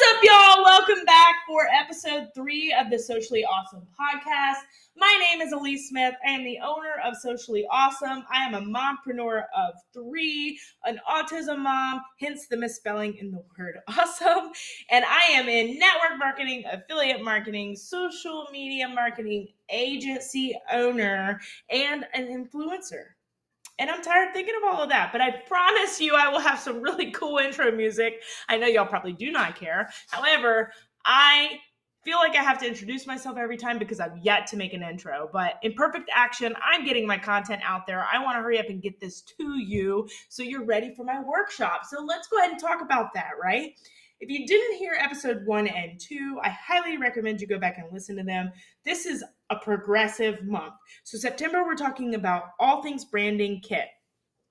What's up, y'all? Welcome back for episode three of the Socially Ausome podcast. My name is Alyece Smith. I am the owner of Socially Ausome. I am a mompreneur of three, an autism mom, hence the misspelling in the word awesome. And I am in network marketing, affiliate marketing, social media marketing, agency owner, and an influencer. And I'm tired thinking of all of that, but I promise you I will have some really cool intro music. I know y'all probably do not care. However, I feel like I have to introduce myself every time because I've yet to make an intro. But in perfect action, I'm getting my content out there. I want to hurry up and get this to you so you're ready for my workshop. So let's go ahead and talk about that, right? If you didn't hear episode one and two, I highly recommend you go back and listen to them. This is a progressive month. So, September, we're talking about all things branding kit.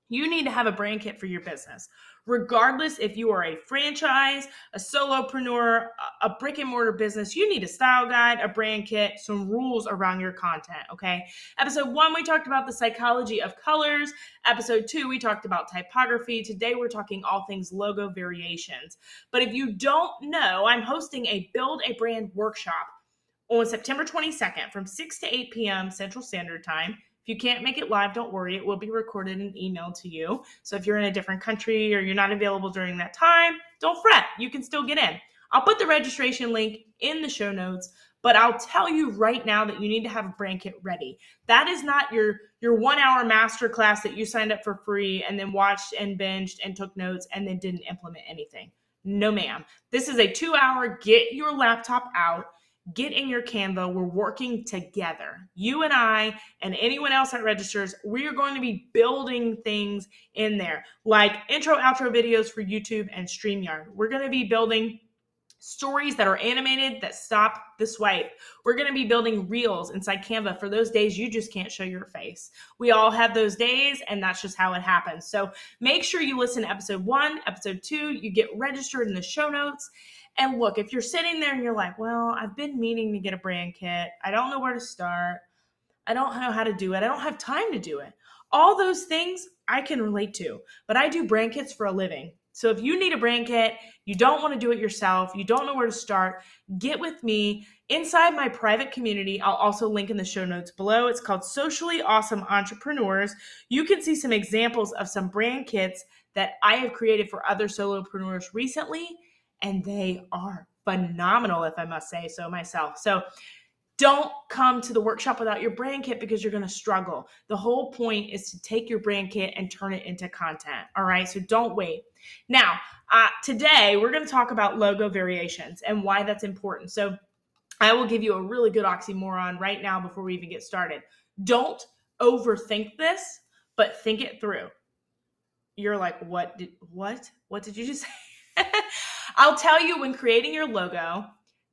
You need to have a brand kit for your business regardless if you are a franchise, a solopreneur, a brick and mortar business, you need a style guide, a brand kit, some rules around your content. Okay. Episode one, we talked about the psychology of colors. Episode two, we talked about typography. Today, we're talking all things logo variations. But if you don't know, I'm hosting a Build a Brand workshop on September 22nd from 6 to 8 p.m. Central Standard Time If you can't make it live, don't worry. It will be recorded and emailed to you. So if you're in a different country or you're not available during that time, don't fret. You can still get in. I'll put the registration link in the show notes, but I'll tell you right now that you need to have a brand kit ready. That is not your your 1-hour master class that you signed up for free and then watched and binged and took notes and then didn't implement anything. No ma'am. This is a 2-hour get your laptop out get in your Canva. We're working together. You and I, and anyone else that registers, we are going to be building things in there like intro, outro videos for YouTube and StreamYard. We're going to be building stories that are animated that stop the swipe. We're going to be building reels inside Canva for those days you just can't show your face. We all have those days, and that's just how it happens. So make sure you listen to episode one, episode two, you get registered in the show notes. And look, if you're sitting there and you're like, well, I've been meaning to get a brand kit, I don't know where to start, I don't know how to do it, I don't have time to do it. All those things I can relate to, but I do brand kits for a living. So if you need a brand kit, you don't want to do it yourself, you don't know where to start, get with me inside my private community. I'll also link in the show notes below. It's called Socially Ausome Entrepreneurs. You can see some examples of some brand kits that I have created for other solopreneurs recently and they are phenomenal, if I must say so myself. So don't come to the workshop without your brand kit because you're going to struggle. The whole point is to take your brand kit and turn it into content. All right. So don't wait. Now, uh, today we're going to talk about logo variations and why that's important. So I will give you a really good oxymoron right now before we even get started. Don't overthink this, but think it through. You're like, what did, what? What did you just say? I'll tell you when creating your logo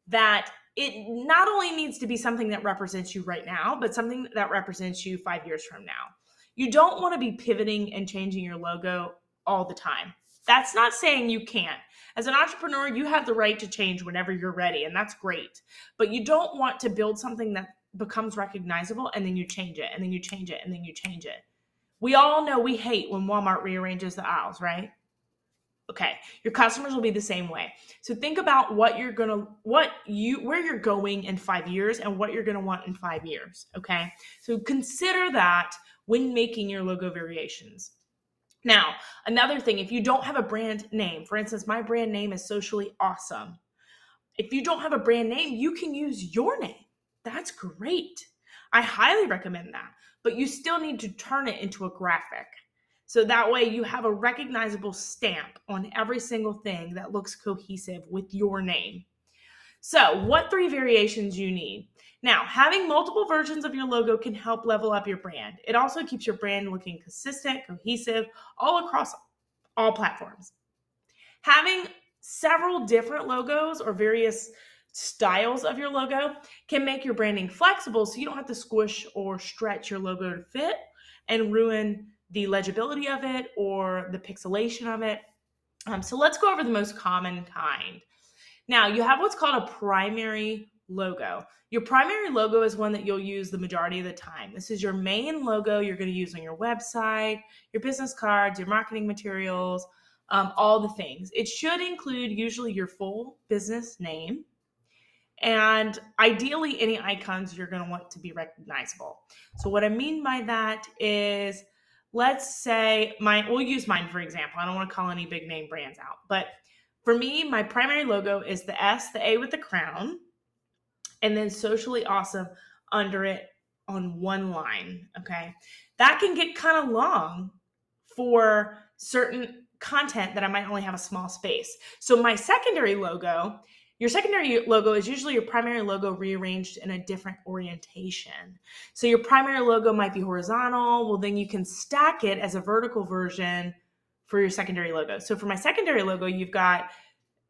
that it not only needs to be something that represents you right now, but something that represents you five years from now. You don't want to be pivoting and changing your logo all the time. That's not saying you can't. As an entrepreneur, you have the right to change whenever you're ready, and that's great. But you don't want to build something that becomes recognizable and then you change it, and then you change it, and then you change it. We all know we hate when Walmart rearranges the aisles, right? Okay your customers will be the same way. So think about what you're gonna what you where you're going in five years and what you're gonna want in five years okay? So consider that when making your logo variations. Now another thing if you don't have a brand name for instance my brand name is socially ausome. If you don't have a brand name you can use your name. That's great. I highly recommend that but you still need to turn it into a graphic so that way you have a recognizable stamp on every single thing that looks cohesive with your name. So, what three variations you need? Now, having multiple versions of your logo can help level up your brand. It also keeps your brand looking consistent, cohesive, all across all platforms. Having several different logos or various styles of your logo can make your branding flexible so you don't have to squish or stretch your logo to fit and ruin the legibility of it or the pixelation of it. Um, so let's go over the most common kind. Now, you have what's called a primary logo. Your primary logo is one that you'll use the majority of the time. This is your main logo you're going to use on your website, your business cards, your marketing materials, um, all the things. It should include usually your full business name. And ideally, any icons you're going to want to be recognizable. So, what I mean by that is, let's say my, we'll use mine for example. I don't want to call any big name brands out, but for me, my primary logo is the S, the A with the crown, and then socially ausome under it on one line. Okay. That can get kind of long for certain content that I might only have a small space. So my secondary logo, your secondary logo is usually your primary logo rearranged in a different orientation. So your primary logo might be horizontal. Well, then you can stack it as a vertical version for your secondary logo. So for my secondary logo, you've got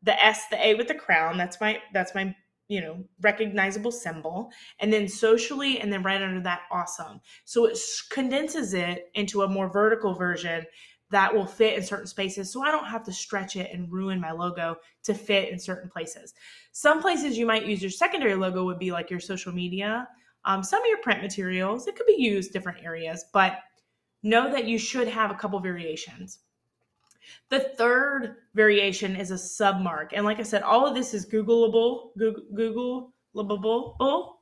the S, the A with the crown. That's my that's my you know recognizable symbol and then socially and then right under that awesome so it condenses it into a more vertical version that will fit in certain spaces so I don't have to stretch it and ruin my logo to fit in certain places. Some places you might use your secondary logo would be like your social media, um, some of your print materials. It could be used different areas, but know that you should have a couple variations. The third variation is a submark. And like I said, all of this is Googleable, Google, Googleable.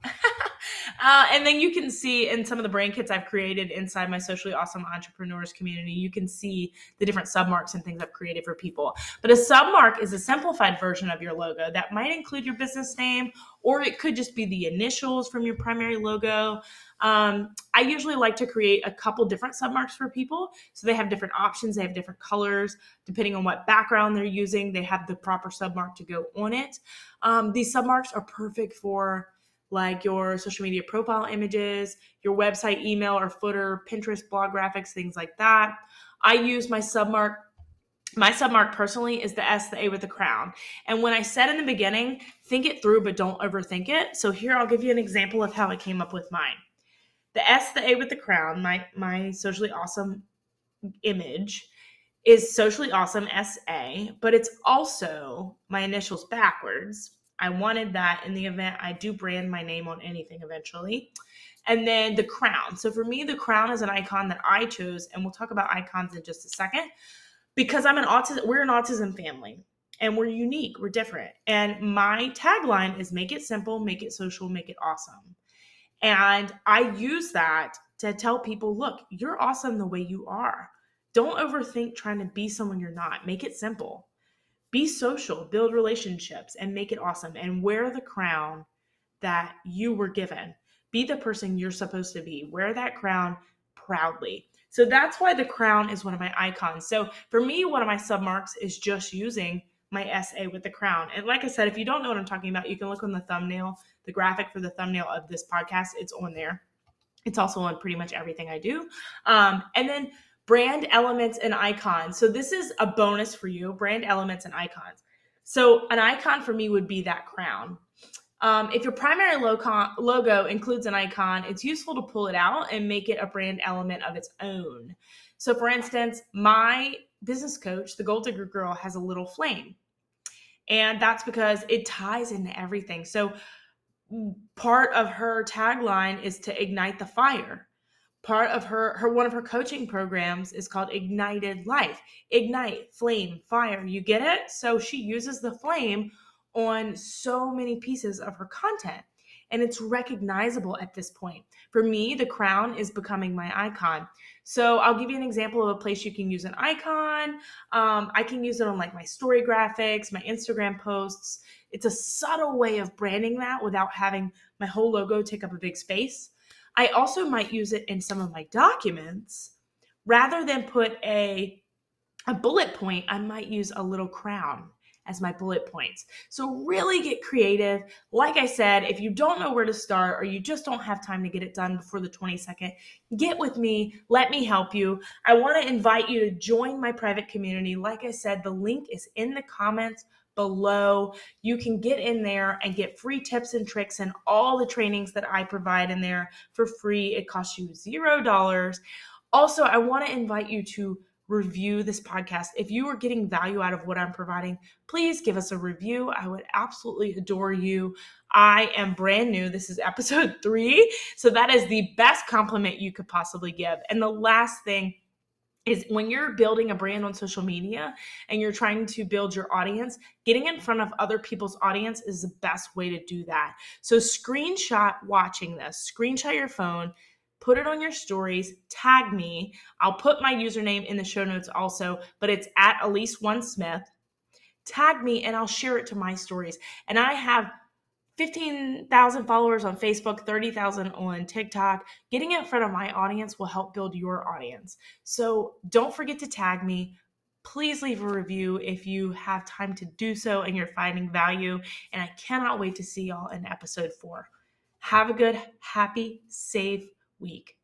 Uh, and then you can see in some of the brand kits I've created inside my socially ausome entrepreneurs community, you can see the different submarks and things I've created for people. But a submark is a simplified version of your logo that might include your business name, or it could just be the initials from your primary logo. Um, I usually like to create a couple different submarks for people. So they have different options, they have different colors. Depending on what background they're using, they have the proper submark to go on it. Um, these submarks are perfect for like your social media profile images, your website email or footer, Pinterest blog graphics, things like that. I use my submark. My submark personally is the S, the A with the crown. And when I said in the beginning, think it through, but don't overthink it. So here I'll give you an example of how I came up with mine. The S, the A with the crown, my my socially ausome image is socially ausome SA, but it's also my initials backwards I wanted that in the event I do brand my name on anything eventually. And then the crown. So for me, the crown is an icon that I chose, and we'll talk about icons in just a second because I'm an autism, we're an autism family and we're unique, we're different. And my tagline is make it simple, make it social, make it awesome. And I use that to tell people, look, you're awesome the way you are. Don't overthink trying to be someone you're not. Make it simple be social, build relationships, and make it awesome. And wear the crown that you were given. Be the person you're supposed to be. Wear that crown proudly. So that's why the crown is one of my icons. So for me, one of my submarks is just using my SA with the crown. And like I said, if you don't know what I'm talking about, you can look on the thumbnail, the graphic for the thumbnail of this podcast. It's on there. It's also on pretty much everything I do. Um, and then brand elements and icons. So this is a bonus for you, brand elements and icons. So an icon for me would be that crown. Um, if your primary logo, logo includes an icon, it's useful to pull it out and make it a brand element of its own. So, for instance, my business coach, the Gold Digger Girl, has a little flame. And that's because it ties into everything. So, part of her tagline is to ignite the fire part of her her one of her coaching programs is called ignited life. Ignite flame fire. You get it? So she uses the flame on so many pieces of her content and it's recognizable at this point. For me the crown is becoming my icon. So i'll give you an example of a place you can use an icon. Um, i can use it on like my story graphics my instagram posts. It's a subtle way of branding that without having my whole logo take up a big space I also might use it in some of my documents. Rather than put a, a bullet point, I might use a little crown as my bullet points. So really get creative. Like I said, if you don't know where to start or you just don't have time to get it done before the 22nd, get with me. Let me help you. I want to invite you to join my private community. Like I said, the link is in the comments below. You can get in there and get free tips and tricks and all the trainings that I provide in there for free. It costs you zero dollars. Also, I want to invite you to review this podcast. If you are getting value out of what I'm providing, please give us a review. I would absolutely adore you. I am brand new. This is episode three. So that is the best compliment you could possibly give. And the last thing is when you're building a brand on social media and you're trying to build your audience, getting in front of other people's audience is the best way to do that. So, screenshot watching this, screenshot your phone, put it on your stories, tag me. I'll put my username in the show notes also, but it's at Alyece One Smith. Tag me and I'll share it to my stories. And I have 15,000 followers on Facebook, 30,000 on TikTok. Getting in front of my audience will help build your audience. So don't forget to tag me. Please leave a review if you have time to do so and you're finding value. And I cannot wait to see y'all in episode four. Have a good, happy, safe week.